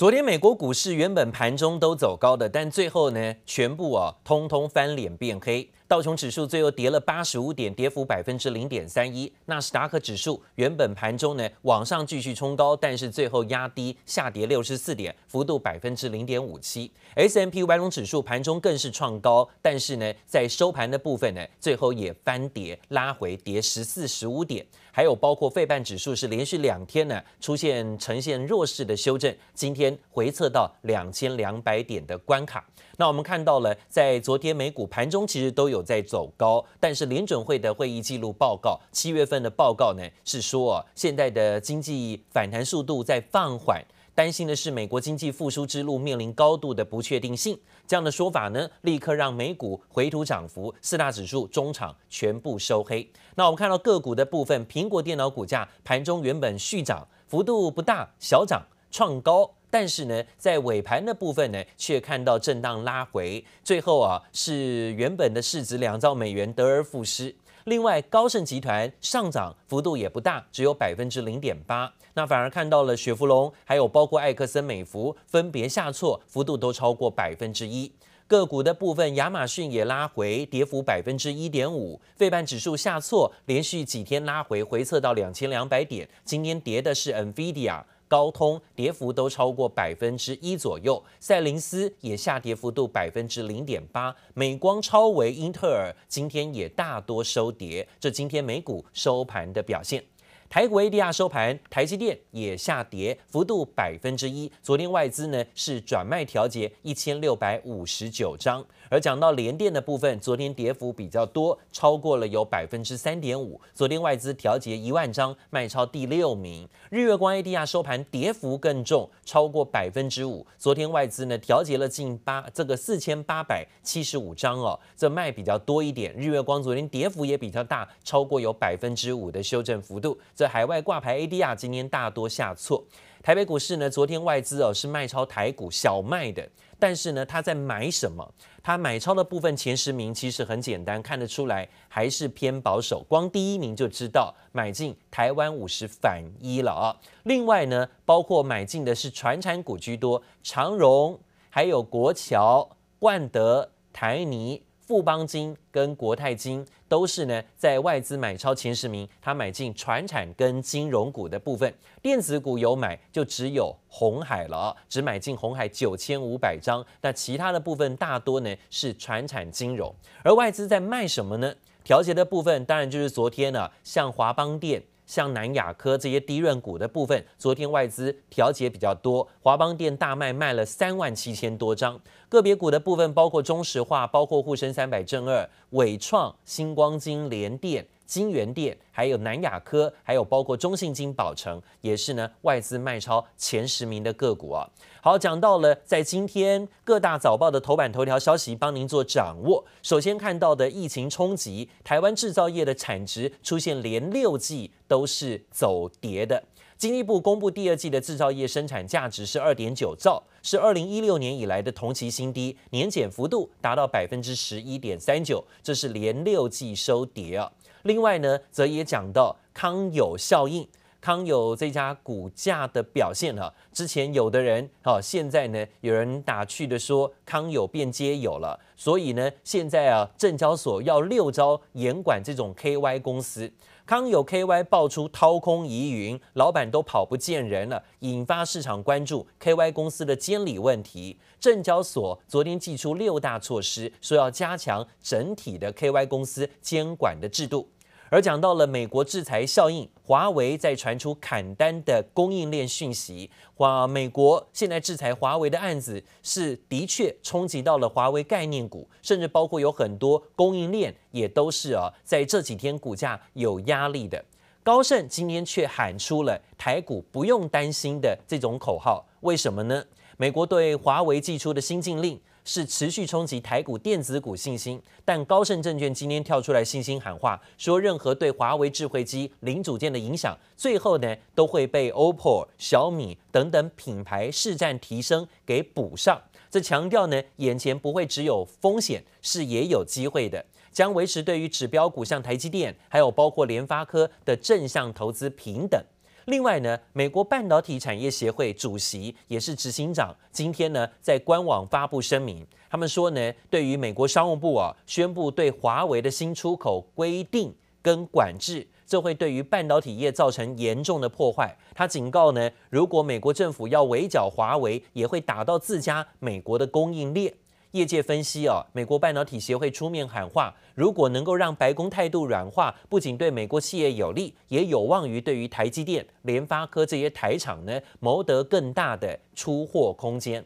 昨天美国股市原本盘中都走高的，但最后呢，全部啊通通翻脸变黑。道琼指数最后跌了八十五点，跌幅百分之零点三一。纳斯达克指数原本盘中呢往上继续冲高，但是最后压低下跌六十四点，幅度百分之零点五七。S&P 五百种指数盘中更是创高，但是呢在收盘的部分呢，最后也翻跌拉回跌十四十五点。还有包括费半指数是连续两天呢出现呈现弱势的修正，今天回测到两千两百点的关卡。那我们看到了，在昨天美股盘中其实都有在走高，但是联准会的会议记录报告，七月份的报告呢是说，现在的经济反弹速度在放缓，担心的是美国经济复苏之路面临高度的不确定性。这样的说法呢，立刻让美股回吐涨幅，四大指数中场全部收黑。那我们看到个股的部分，苹果电脑股价盘中原本续涨，幅度不大，小涨创高。但是呢，在尾盘的部分呢，却看到震荡拉回，最后啊是原本的市值两兆美元得而复失。另外，高盛集团上涨幅度也不大，只有百分之零点八。那反而看到了雪佛龙，还有包括艾克森美孚分别下挫，幅度都超过百分之一。个股的部分，亚马逊也拉回，跌幅百分之一点五。费半指数下挫，连续几天拉回，回测到两千两百点。今天跌的是 NVIDIA。高通跌幅都超过百分之一左右，赛灵思也下跌幅度百分之零点八，美光、超微、英特尔今天也大多收跌，这今天美股收盘的表现。台股 ADR 收盘，台积电也下跌，幅度百分之一。昨天外资呢是转卖调节一千六百五十九张。而讲到联电的部分，昨天跌幅比较多，超过了有百分之三点五。昨天外资调节一万张，卖超第六名。日月光 ADR 收盘跌幅更重，超过百分之五。昨天外资呢调节了近八这个四千八百七十五张哦，这卖比较多一点。日月光昨天跌幅也比较大，超过有百分之五的修正幅度。这海外挂牌 ADR 今天大多下挫。台北股市呢，昨天外资哦是卖超台股小卖的，但是呢，他在买什么？他买超的部分前十名其实很简单，看得出来还是偏保守。光第一名就知道买进台湾五十反一了啊。另外呢，包括买进的是传产股居多，长荣、还有国桥、冠德、台泥。富邦金跟国泰金都是呢，在外资买超前十名，他买进传产跟金融股的部分，电子股有买，就只有红海了，只买进红海九千五百张，那其他的部分大多呢是传产金融，而外资在卖什么呢？调节的部分当然就是昨天呢、像华邦电。像南亚科这些低润股的部分，昨天外资调节比较多，华邦电大卖，卖了三万七千多张。个别股的部分包括中石化，包括沪深三百正二、伟创、星光金、联电。金源店，还有南亚科，还有包括中信金、宝城，也是呢外资卖超前十名的个股啊。好，讲到了在今天各大早报的头版头条消息，帮您做掌握。首先看到的疫情冲击，台湾制造业的产值出现连六季都是走跌的。经济部公布第二季的制造业生产价值是二点九兆，是二零一六年以来的同期新低，年减幅度达到百分之十一点三九，这是连六季收跌啊。另外呢，则也讲到康有效应，康友这家股价的表现哈，之前有的人哈，现在呢有人打趣的说康友变街友了，所以呢现在啊证交所要六招严管这种 KY 公司，康友 KY 爆出掏空疑云，老板都跑不见人了，引发市场关注 KY 公司的监理问题。证交所昨天祭出六大措施，说要加强整体的 KY 公司监管的制度。而讲到了美国制裁效应，华为在传出砍单的供应链讯息。华美国现在制裁华为的案子是的确冲击到了华为概念股，甚至包括有很多供应链也都是啊，在这几天股价有压力的。高盛今天却喊出了台股不用担心的这种口号，为什么呢？美国对华为祭出的新禁令是持续冲击台股电子股信心，但高盛证券今天跳出来信心喊话，说任何对华为智慧机零组件的影响，最后呢都会被 OPPO、小米等等品牌市占提升给补上。这强调呢，眼前不会只有风险，是也有机会的，将维持对于指标股像台积电，还有包括联发科的正向投资平等。另外呢，美国半导体产业协会主席也是执行长，今天呢在官网发布声明，他们说呢，对于美国商务部啊宣布对华为的新出口规定跟管制，这会对于半导体业造成严重的破坏。他警告呢，如果美国政府要围剿华为，也会打到自家美国的供应链。业界分析啊，美国半导体协会出面喊话，如果能够让白宫态度软化，不仅对美国企业有利，也有望于对于台积电、联发科这些台厂呢，谋得更大的出货空间。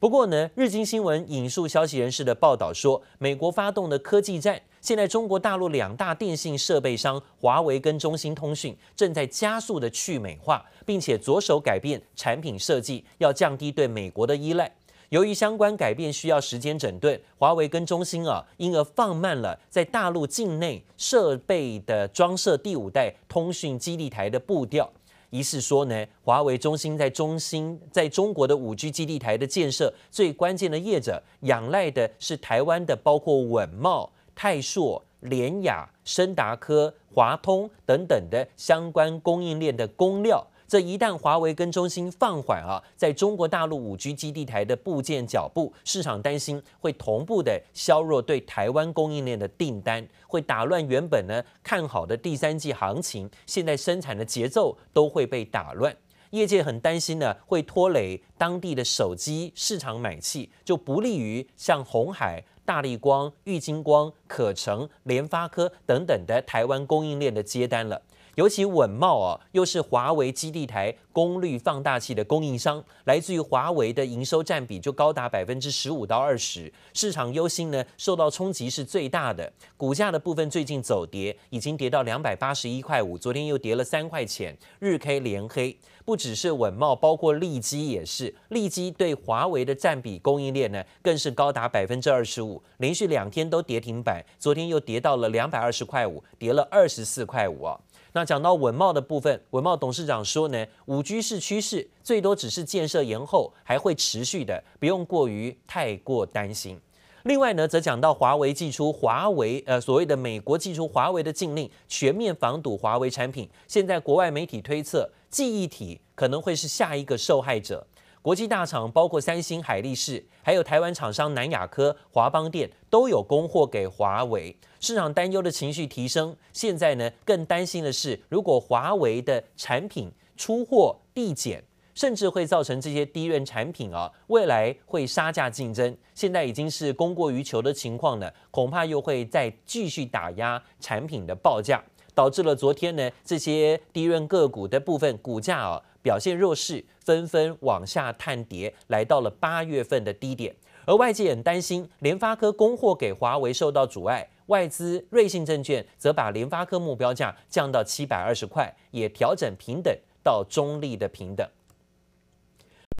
不过呢，日经新闻引述消息人士的报道说，美国发动的科技战，现在中国大陆两大电信设备商华为跟中兴通讯正在加速的去美化，并且着手改变产品设计，要降低对美国的依赖。由于相关改变需要时间整顿，华为跟中兴啊，因而放慢了在大陆境内设备的装设第五代通讯基地台的步调。疑似说呢，华为、中兴在中兴在中国的五 G 基地台的建设，最关键的业者仰赖的是台湾的包括稳茂、泰硕、联雅、升达科、华通等等的相关供应链的供料。这一旦华为跟中兴放缓啊，在中国大陆五 G 基地台的部件脚步，市场担心会同步的削弱对台湾供应链的订单，会打乱原本呢看好的第三季行情，现在生产的节奏都会被打乱。业界很担心呢，会拖累当地的手机市场买气，就不利于像鸿海、大立光、玉晶光、可成、联发科等等的台湾供应链的接单了。尤其稳茂啊，又是华为基地台功率放大器的供应商，来自于华为的营收占比就高达百分之十五到二十，市场忧心呢，受到冲击是最大的。股价的部分最近走跌，已经跌到两百八十一块五，昨天又跌了三块钱，日 K 连黑。不只是稳茂，包括利基也是，利基对华为的占比供应链呢，更是高达百分之二十五，连续两天都跌停板，昨天又跌到了两百二十块五，跌了二十四块五啊。那讲到稳懋的部分，稳懋董事长说呢，五 G 是趋势，最多只是建设延后，还会持续的，不用过于太过担心。另外呢，则讲到华为寄出华为呃所谓的美国寄出华为的禁令，全面防堵华为产品。现在国外媒体推测，记忆体可能会是下一个受害者。国际大厂包括三星、海力士，还有台湾厂商南亚科、华邦电都有供货给华为。市场担忧的情绪提升，现在呢更担心的是，如果华为的产品出货递减，甚至会造成这些低润产品啊未来会杀价竞争。现在已经是供过于求的情况呢，恐怕又会再继续打压产品的报价，导致了昨天呢这些低润个股的部分股价啊。表现弱势，纷纷往下探跌，来到了八月份的低点。而外界很担心联发科供货给华为受到阻碍，外资瑞信证券则把联发科目标价降到七百二十块，也调整平等到中立的平等。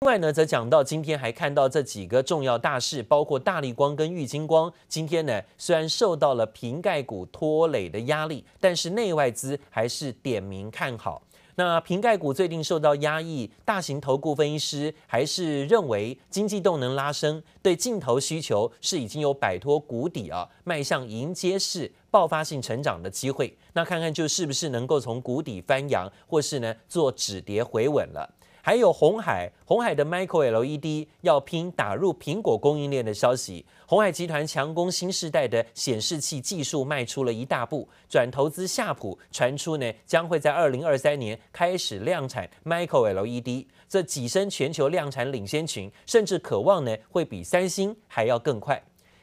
另外呢，则讲到今天还看到这几个重要大事，包括大力光跟玉晶光。今天呢，虽然受到了瓶盖股拖累的压力，但是内外资还是点名看好。那瓶盖股最近受到压抑，大型投顾分析师还是认为经济动能拉升，对镜头需求是已经有摆脱谷底啊，迈向迎接式爆发性成长的机会。那看看就是不是能够从谷底翻扬，或是呢做止跌回稳了。还有红海，红海的 Micro LED 要拼打入苹果供应链的消息。鸿海集团强攻新世代的显示器技术迈出了一大步，转投资夏普，传出呢将会在二零二三年开始量产 Micro LED，这跻身全球量产领先群，甚至渴望呢会比三星还要更快。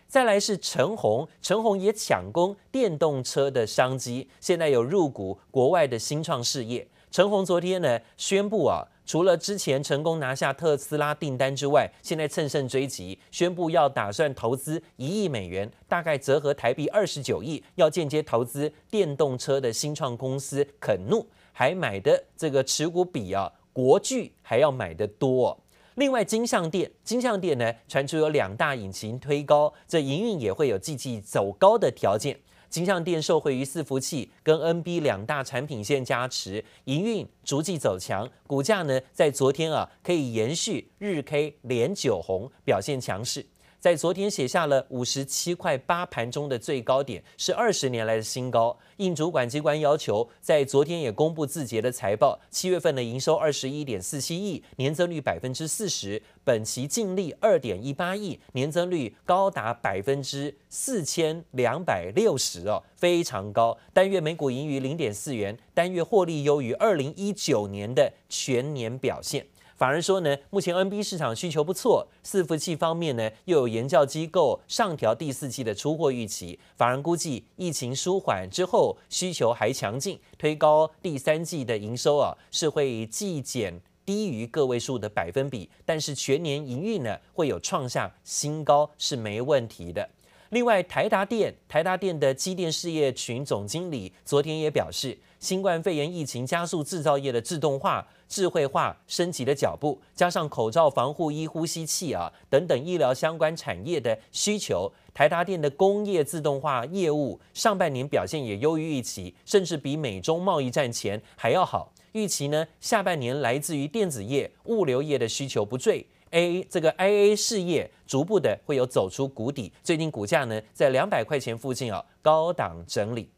再来是陈红，陈红也抢攻电动车的商机，现在有入股国外的新创事业。陈红昨天呢宣布啊。除了之前成功拿下特斯拉订单之外，现在乘胜追击，宣布要打算投资一亿美元，大概折合台币二十九亿，要间接投资电动车的新创公司肯怒，还买的这个持股比啊国巨还要买得多。另外，金像电，金像电呢传出有两大引擎推高，这营运也会有季季走高的条件。金像电受惠于伺服器跟 NB 两大产品线加持，营运逐季走强，股价呢在昨天啊可以延续日 K 连九红，表现强势。在昨天写下了五十七块八盘中的最高点，是二十年来的新高。应主管机关要求，在昨天也公布字节的财报，七月份的营收二十一点四七亿，年增率百分之四十，本期净利二点一八亿，年增率高达百分之四千两百六十哦，非常高。单月每股盈余零点四元，单月获利优于二零一九年的全年表现。反而说呢，目前 NB 市场需求不错，伺服器方面呢，又有研教机构上调第四季的出货预期。法人估计疫情舒缓之后，需求还强劲，推高第三季的营收啊，是会季减低于个位数的百分比，但是全年营运呢，会有创下新高是没问题的。另外，台达电台达电的机电事业群总经理昨天也表示，新冠肺炎疫情加速制造业的自动化。智慧化升级的脚步，加上口罩、防护衣、呼吸器啊等等医疗相关产业的需求，台达电的工业自动化业务上半年表现也优于预期，甚至比美中贸易战前还要好。预期呢，下半年来自于电子业、物流业的需求不坠，A 这个 IA 事业逐步的会有走出谷底。最近股价呢在两百块钱附近啊高档整理。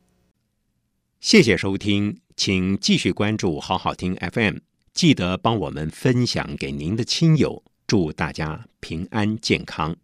谢谢收听，请继续关注好好听 FM。记得帮我们分享给您的亲友，祝大家平安健康。